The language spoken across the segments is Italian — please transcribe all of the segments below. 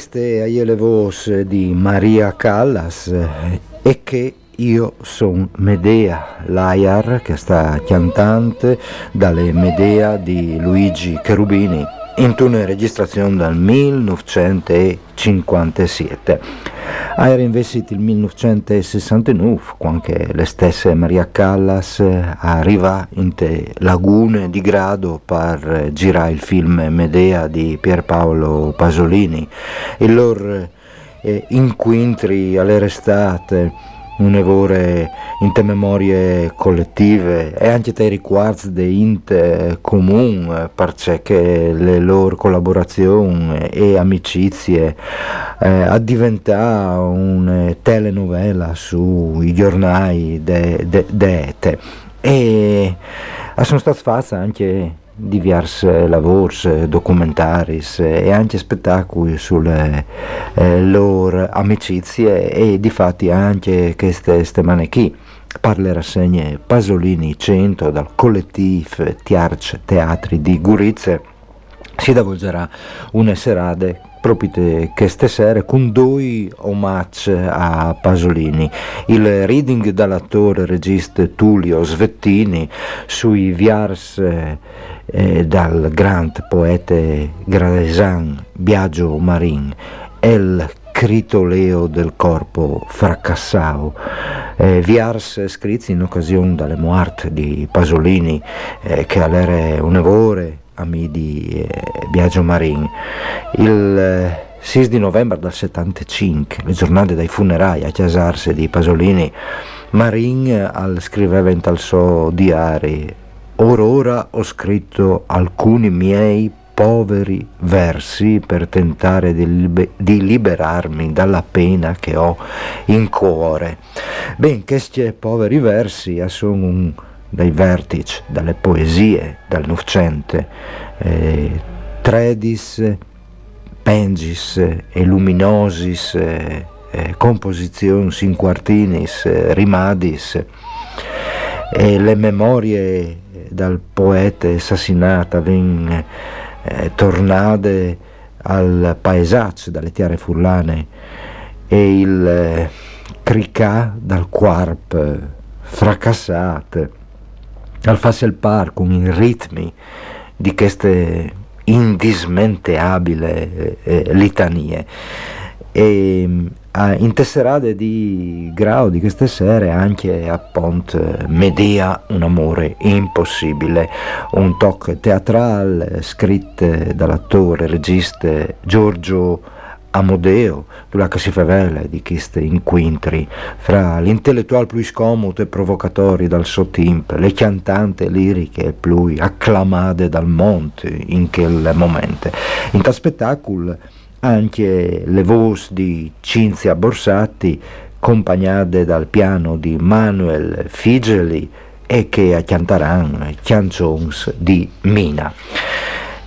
queste è le voci di Maria Callas eh, e che io son Medea, l'Aiar che sta cantante dalle Medea di Luigi Cherubini in una registrazione dal 1957. Era invece il 1969 quando le stesse Maria Callas arriva in te lagune di grado per girare il film Medea di Pierpaolo Pasolini. Il loro eh, inquintri all'estate un'evore in te memorie collettive. E anche te riguardi di inte comune perché le loro collaborazioni e amicizie eh, a diventare una telenovela sui giornali de, de, de Ete. E sono state fatte anche diversi lavori, documentari e anche spettacoli sulle eh, loro amicizie e difatti anche queste settimane qui per le rassegne Pasolini 100 dal collettivo Tiarc Teatri di Gurizze. Si svolgerà una serata proprio queste sere con due omaggi a Pasolini. Il reading dall'attore regista Tullio Svettini sui viars eh, dal grande poeta gradesan Biagio Marin. E il critoleo del corpo fracassato eh, viars scritti in occasione delle morte di Pasolini eh, che all'era un evore ami di eh, Biagio Marin il eh, 6 di novembre del 75 le giornate dai funerali a Chiasarse di Pasolini Marin al, scriveva in tal suo diario Or ora ho scritto alcuni miei poveri versi per tentare di, liber- di liberarmi dalla pena che ho in cuore. Ben, questi poveri versi sono un, dai vertici, dalle poesie del Novecento, eh, Tredis, Pengis e Luminosis eh, eh, composizioni in quartinis, eh, rimadis, e le memorie dal poeta assassinato vengono eh, tornate al paesaggio dalle tiare furlane e il eh, cricà dal quarp fracassato al Fassel Park con i ritmi di queste indismenteabili eh, eh, litanie. E a intesserate di grado di queste sere anche a Pont Medea un amore impossibile. Un talk teatrale scritto dall'attore regista Giorgio Amodeo, la che si favela di questi inquintri fra l'intellettuale più scomodo e provocatori dal suo tempo, le cantanti liriche più acclamate dal monte in quel momento. In tal spettacolo anche le voci di Cinzia Borsatti, accompagnate dal piano di Manuel Figeli e che accanteranno canzons di Mina.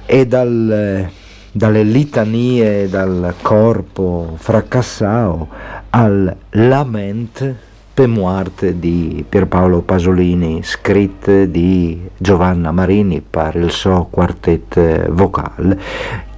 E dal dalle litanie dal corpo fracassato al lament per morte di Pierpaolo Pasolini, scritte di Giovanna Marini per il suo quartetto vocale,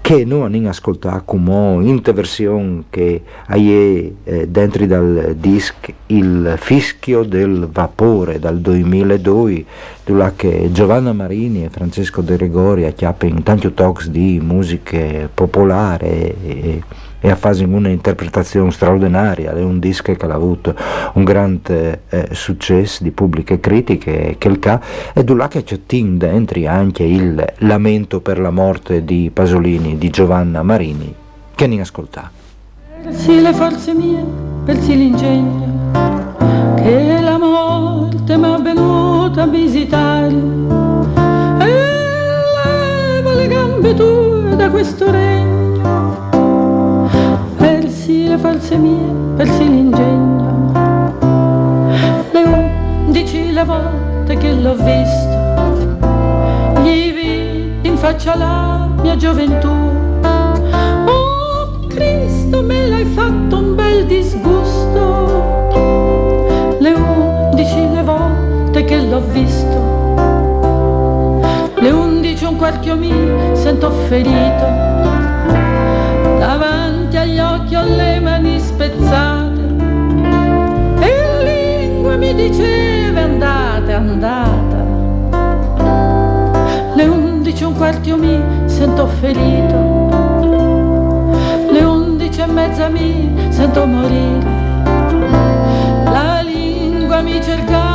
che noi abbiamo ascoltato come interversione che hai eh, dentro dal disc Il fischio del vapore dal 2002 dove che Giovanna Marini e Francesco De Gregori acchiappano in tanti talks di musiche popolari e, e a fare un'interpretazione straordinaria, è un disco che ha avuto un grande eh, successo di pubbliche critiche che il ca e là che c'è dentro anche il lamento per la morte di Pasolini di Giovanna Marini che ne ascolta. Persi le forze mie, persi l'ingegno che la morte mi è venuta a visitare e leva le gambe tue da questo regno le false mie, persi l'ingegno. Le undici le volte che l'ho visto, gli vidi in faccia la mia gioventù. Oh Cristo, me l'hai fatto un bel disgusto. Le undici le volte che l'ho visto, le undici un quarto mi sento ferito davanti agli occhi ho le mani spezzate e la lingua mi diceva andate, andata. Le undici un quarto mi sento ferito, le undici e mezza mi sento morire. La lingua mi cercava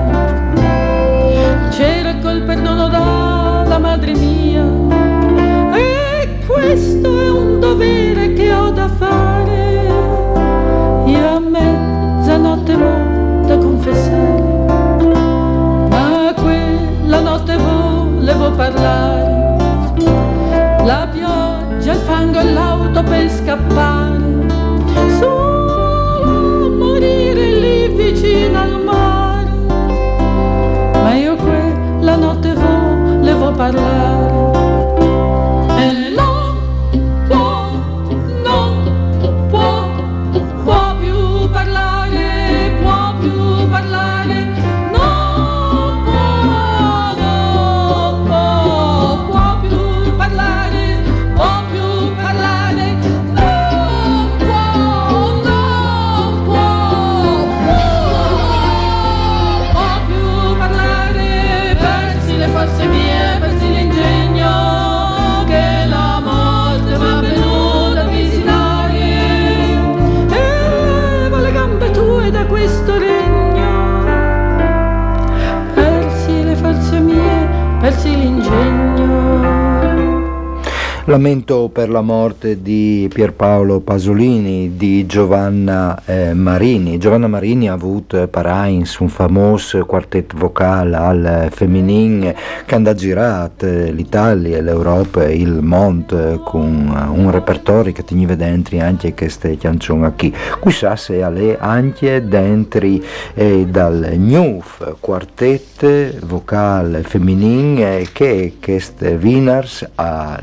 Lamento per la morte di Pierpaolo Pasolini, di Giovanna eh, Marini. Giovanna Marini ha avuto Parains, un famoso quartetto vocale al femminile che ha girato l'Italia, l'Europa e il mondo con un repertorio che teneva dentro anche queste canzoni qui. Chissà se è anche dentro eh, dal Newf, quartetto vocale femminile che queste winners a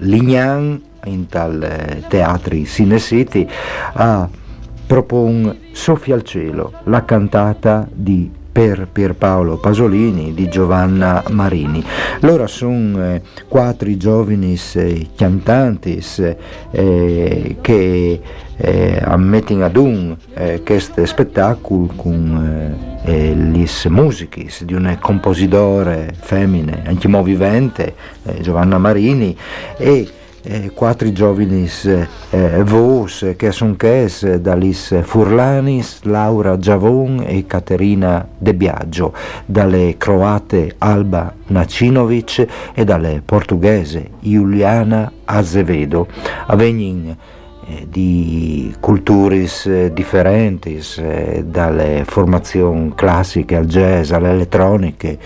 Lignan in tal eh, teatri Cine City a propon Sofia al cielo, la cantata di per Pierpaolo Pasolini di Giovanna Marini. Loro sono eh, quattro giovani eh, cantanti eh, che eh, ammettono ad un eh, questo spettacolo con eh, le musiche di un compositore femmine, anche movivente, eh, Giovanna Marini, e eh, quattro giovani eh, vos che sono ches dalis Furlanis, Laura Giavon e Caterina De Biagio, dalle croate Alba Nacinovic e dalle portoghese Giuliana Azevedo. Avegnin eh, di culture eh, differenti, eh, dalle formazioni classiche al jazz, alle elettroniche,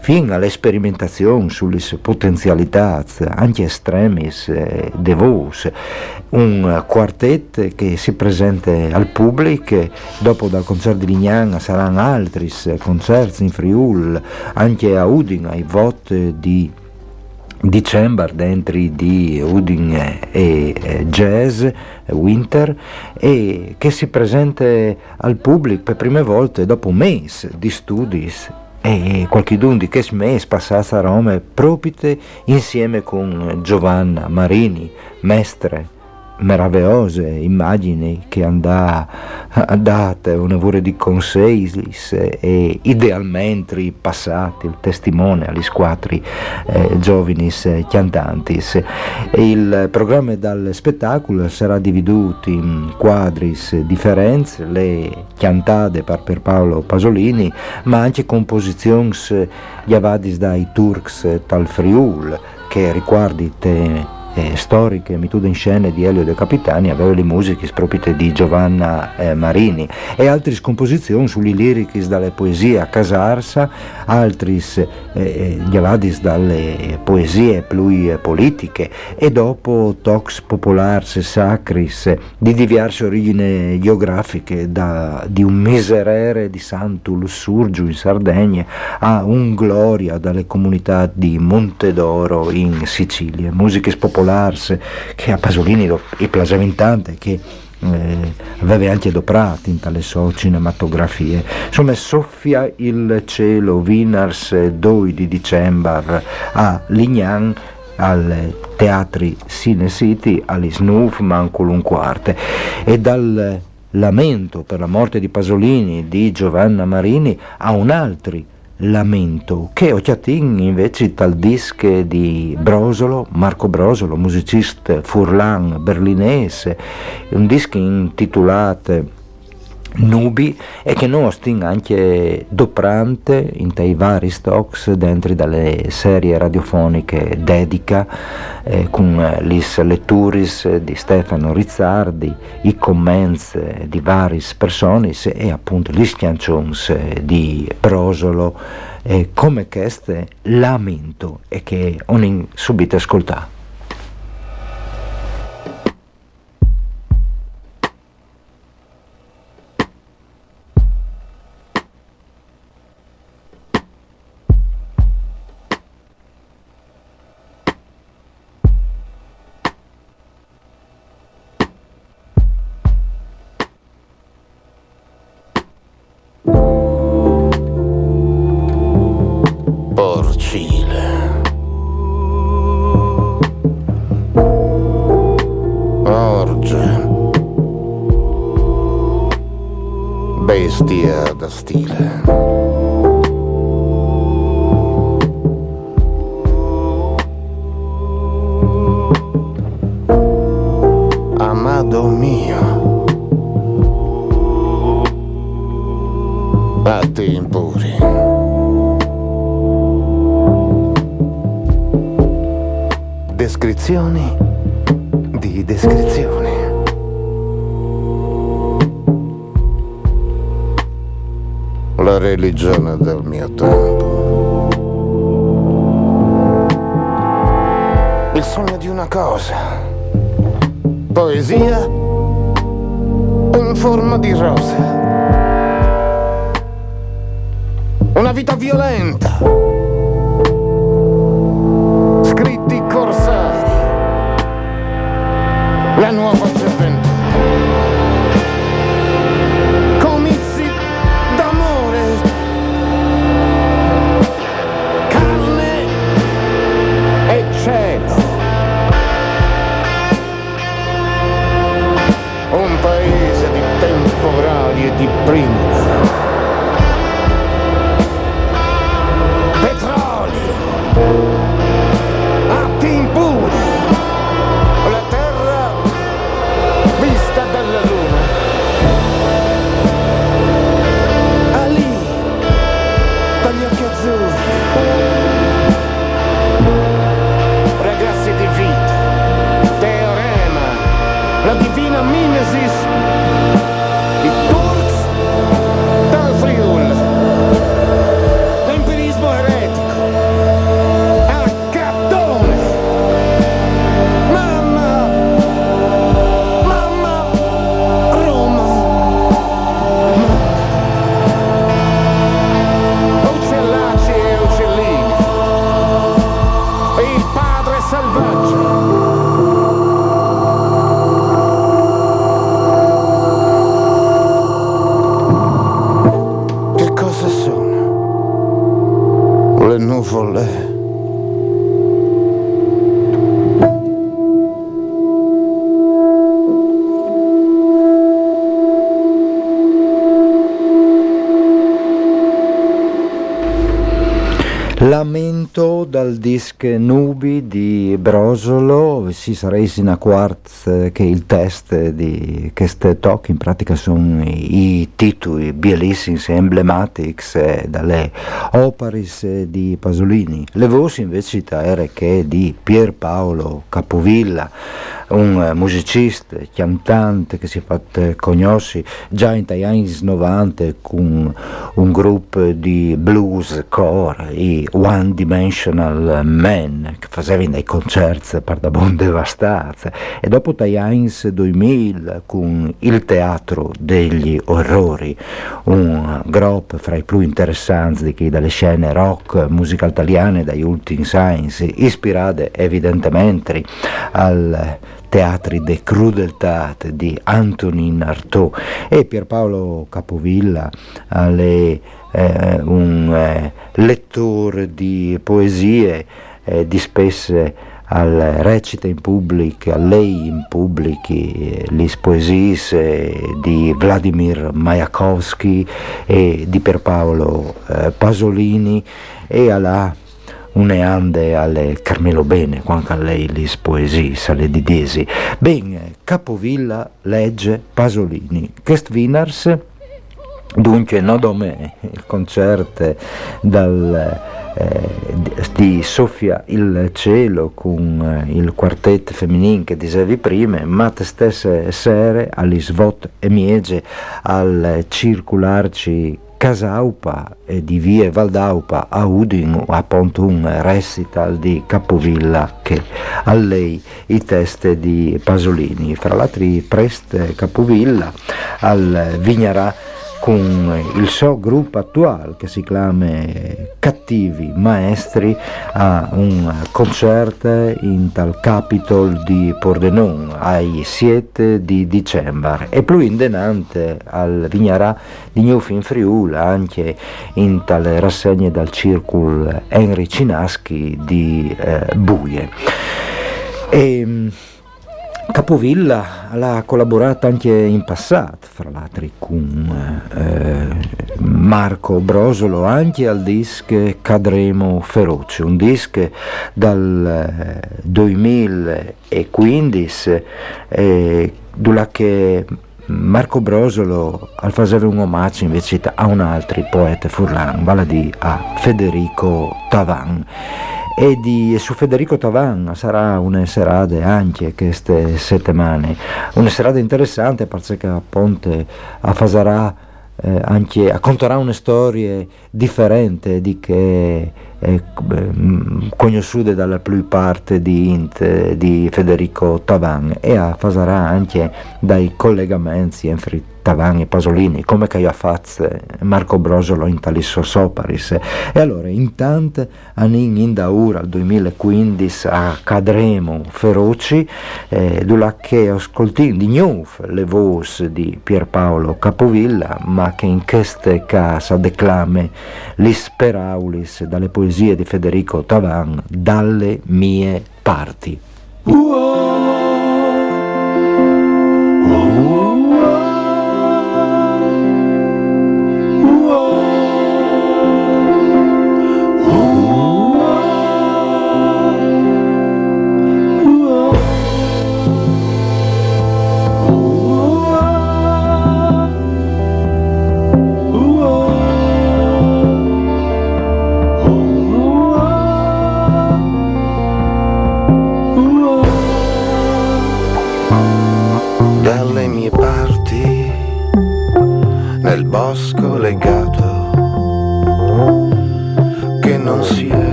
fino alle sperimentazioni sulle potenzialità anche estremis eh, de vos, un quartetto che si presenta al pubblico, dopo dal concerto di Lignana saranno altri concerti in Friul, anche a Udine, ai voti di dicembre dentro di Udine e jazz Winter e che si presenta al pubblico per prime volte dopo un mese di studi e qualche di che mese passato a Roma proprio insieme con Giovanna Marini, mestre meravigliose immagini che hanno dato un lavoro di consigli e idealmente passati il testimone agli squadri eh, giovani cantanti. Il programma del spettacolo sarà dividuto in quadri differenti, le cantate per, per Paolo Pasolini, ma anche composizioni chiavate dai Turks tal Friul che riguardi te eh, storiche mitude in scene di Elio De Capitani aveva le musiche proprie di Giovanna eh, Marini e altre scomposizioni sulle liriche dalle poesie a Casarsa, altri eh, chiavadis dalle poesie più politiche e dopo tox popolars sacris di diverse origini geografiche da, di un miserere di Santo Lussurgiu in Sardegna a un gloria dalle comunità di Montedoro in Sicilia, musiche popolari popolars che a Pasolini è plasaventante che eh, aveva anche doprato in tale so cinematografie. Insomma, soffia il cielo, Wieners 2 di dicembre a Lignan al teatri Cine City, all'Isnuf, Manculum Quarte e dal lamento per la morte di Pasolini di Giovanna Marini a un altro lamento. Che ho chiatin invece tal disc di Brosolo, Marco Brosolo, musicista furlan berlinese, un disco intitolato nubi e che non ostin anche doprante in tai vari stocks dentro dalle serie radiofoniche dedica eh, con le letturis di Stefano Rizzardi, i comments di vari personis e appunto gli schiancions di Brosolo eh, come queste lamento e che ogni subito ascoltato. descrizioni vita violenta Lamento dal disc Nubi di Brosolo, si sarà in a quartz che il test di questo talk in pratica sono i, i titoli bellissimi e emblematici eh, dalle opere di Pasolini. Le voci invece era che di Pierpaolo Capovilla un eh, musicista, cantante che si è fatto conoscere già in anni 90 con un gruppo di blues core, i One Dimensional Men, che facevano dei concerti per da buon devastati, e dopo gli anni 2000 con il Teatro degli Orrori, un gruppo fra i più interessanti chi dalle scene rock, musica italiana dagli ultimi science, ispirate evidentemente al Teatri de Crudeltate di Antonin Artaud. E Pierpaolo Capovilla alle, eh, un eh, lettore di poesie eh, dispesse al recita in pubblico, a lei in pubblico, eh, le poesie eh, di Vladimir Majakovsky e di Pierpaolo eh, Pasolini. E alla uneande alle Carmelo Bene, quanto a lei le poesie, alle didesi. Ben, Capovilla legge Pasolini, Quest Winners, dunque Nodome, il concerto dal, eh, di Sofia il cielo con eh, il quartetto femminile che dicevi prima, ma te stesse sere agli svot e miege al circularci Casaupa e di Vie Valdaupa a Udin appunto un recital di Capovilla che a lei i test di Pasolini. Fra l'altro Preste Capovilla al Vignarà con il suo gruppo attuale che si chiama Cattivi Maestri a un concerto in tal Capitol di Pordenone ai 7 di dicembre e più in denante al Vignarà di Newfin Friul anche in tale rassegne dal Circul Henry Cinaschi di eh, Buie. E, Capovilla ha collaborato anche in passato, fra l'altro con eh, Marco Brosolo, anche al disco Cadremo Feroce, un disco dal 2015 eh, dove che Marco Brosolo al faceva un omaggio invece a un altro poeta furlan, vale a Federico Tavan e, di, su Federico Tavan sarà una serata anche queste settimane, una serata interessante perché a Ponte a Fasarà eh, anche racconterà una storia differente di che è conosciuta dalla più parte di, di Federico Tavan e a Fasarà anche dai collegamenti entre Tavan e Pasolini, come che ha fatto Marco Brosolo in Talisso Soparis. E allora, intanto, anin in daura al 2015 a Cadremo Feroci, eh, dove che ascoltiamo di nuovo le voci di Pierpaolo Capovilla, ma che in queste case declame l'isperaulis dalle poesie di Federico Tavan dalle mie parti. Uoh!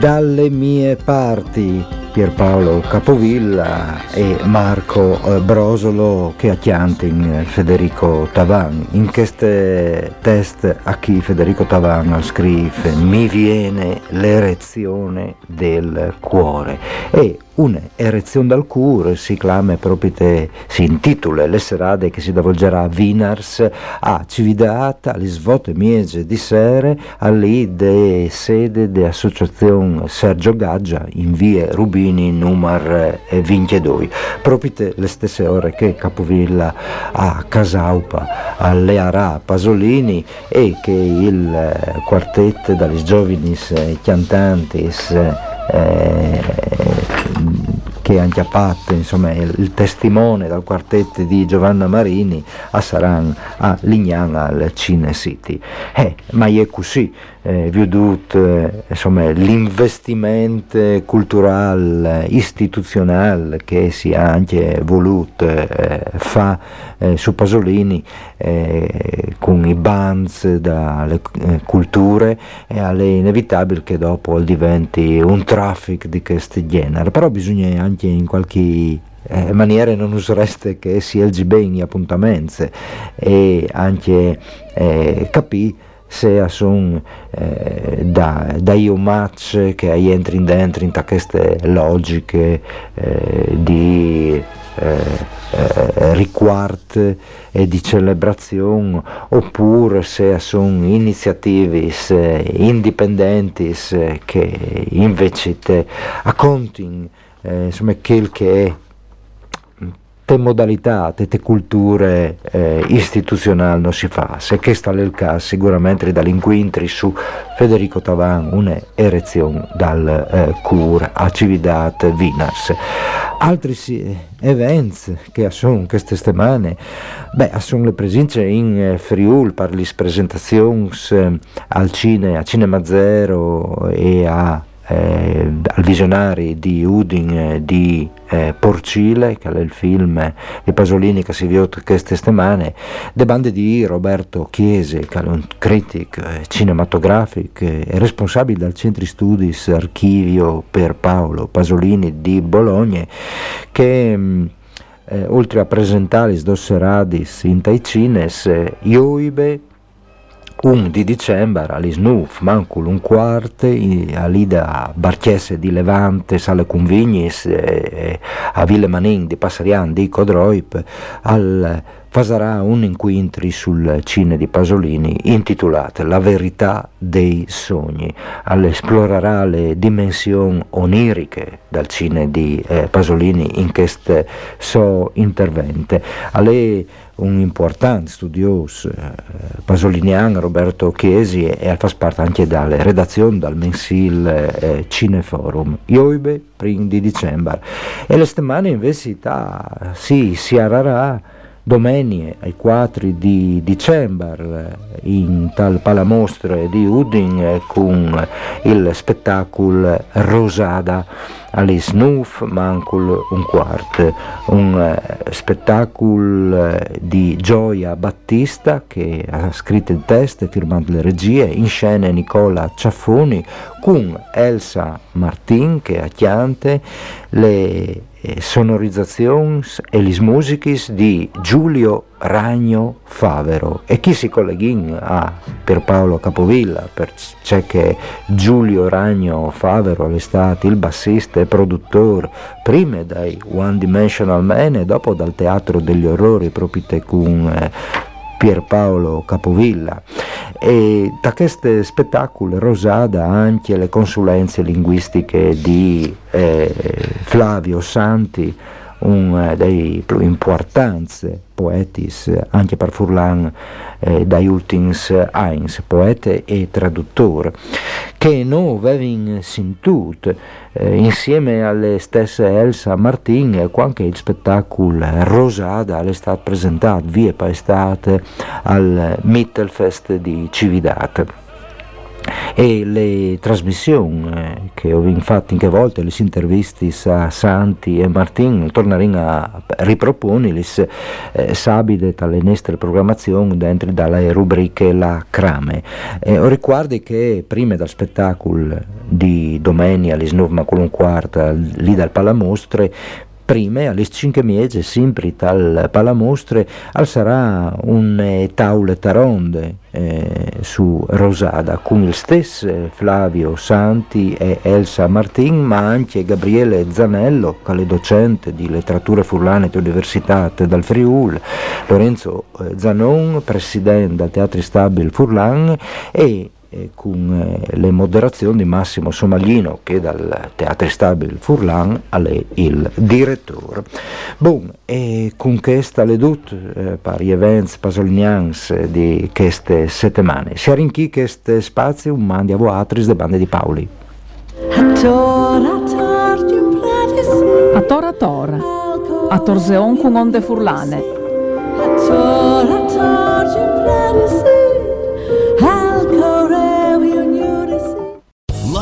Dalle mie parti Pierpaolo Capovilla e Marco eh, Brosolo che in Federico Tavan. In queste test a chi Federico Tavan scrive mi viene l'erezione del cuore e un'erezione dal cuore si clama proprio te, si intitola le serate che si davolgerà a Vinars a Cividata, alle svote miege di sere, allì de sede dell'associazione Sergio Gaggia in via Rubini numero 22, proprio le stesse ore che Capovilla a Casaupa, alle Arà Pasolini e che il quartetto dagli giovani cantanti eh, che anche a Pat, insomma, il, il, testimone dal quartetto di Giovanna Marini a Saran, a Lignan, al Cine City. Eh, ma è così, eh, vedut eh, insomma, l'investimento culturale, istituzionale che si è anche voluto eh, fa eh, su Pasolini eh, con i bands dalle eh, culture e è inevitabile che dopo diventi un traffic di questo genere, però bisogna anche in qualche eh, maniere non usereste che si legge bene gli appuntamenti e anche eh, capì se sono eh, da, da io match che entri dentro in queste logiche eh, di eh, eh, riquart e di celebrazione oppure se sono iniziative eh, indipendenti che invece te accontano eh, insomma quel che è te modalità, te, te culture eh, istituzionali non si fa. Se che sta nel caso, sicuramente dall'inquintri su Federico Tavan un'erezione dal eh, cur a Cividat Vinas. Altri sì, eventi che sono queste settimane, beh, sono le presenze in eh, Friul per le presentazioni eh, al Cine, a Cinema Zero e a eh, al visionari di Udin eh, di eh, Porcile, che è il film di Pasolini che si vede queste settimane, le bande di Roberto Chiese, che è un critico eh, cinematografico e responsabile del Centri Studis Archivio per Paolo Pasolini di Bologna, che mm, eh, oltre a presentare i dosseradis in Taicines, eh, Ioibe un di dicembre all'Isnuf, mancul un quart, all'ida Barchiese di Levante, Sale Convignis, a Ville Manin di Passarian di Codroip, al farà un incontro sul cine di Pasolini intitolato La verità dei sogni. Esplorerà le dimensioni oniriche del cine di eh, Pasolini in questo suo intervento. Alle un importante studioso eh, pasoliniano Roberto Chiesi e fa parte anche dalla redazione del mensile eh, Cineforum. Ioibe, primi di dicembre. E le settimane invece sì, si arrarà domenica ai 4 di dicembre in tal palamostre di Udin con il spettacolo Rosada alle Snoof mancul un quarto, un eh, spettacolo di Gioia Battista che ha scritto il testo e firmato le regie, in scena Nicola Ciaffoni con Elsa Martin che ha chiante le eh, sonorizzazioni e le musiche di Giulio Ragno Favero. E chi si colleghi a Pierpaolo Capovilla per c'è che Giulio Ragno Favero è stato il bassista e produttore prima dai One Dimensional Man e dopo dal Teatro degli Orrori proprio con eh, Pierpaolo Capovilla. E da questo spettacolo Rosada anche le consulenze linguistiche di eh, Flavio Santi un dei più importanti poeti anche per Furlan eh, dai ultimi Heinz, poeta e traduttore, che noi avevamo sentito eh, insieme alle stesse Elsa Martin quando il spettacolo Rosada è stato presentato via per estate al Mittelfest di Cividate e le trasmissioni eh, che ho fatto in che volte, le interviste a Santi e Martin, torneremo a riproporli eh, sabide dalle nostre programmazioni dentro dalle rubriche La Crame. Eh, ricordi che prima del spettacolo di domenica alle 9 un quarto lì dal Palamostre prima alle 5 mesi sempre tal palamostre al sarà un taule taronde eh, su Rosada con il stesso Flavio Santi e Elsa Martin ma anche Gabriele Zanello che è docente di letteratura furlane dell'Università dal Friul Lorenzo eh, Zanon presidente del Teatro Stabile Furlan e eh, con eh, le moderazioni di Massimo Somaglino che dal Teatro Stabile Furlan è il direttore. Bon, e con questa le dut eh, per gli eventi pasolinians di queste settimane. Si arrinchi questo spazio un mandi a voatris de bande di Paoli. A tora tora, a torseon con onde furlane. A tora tora,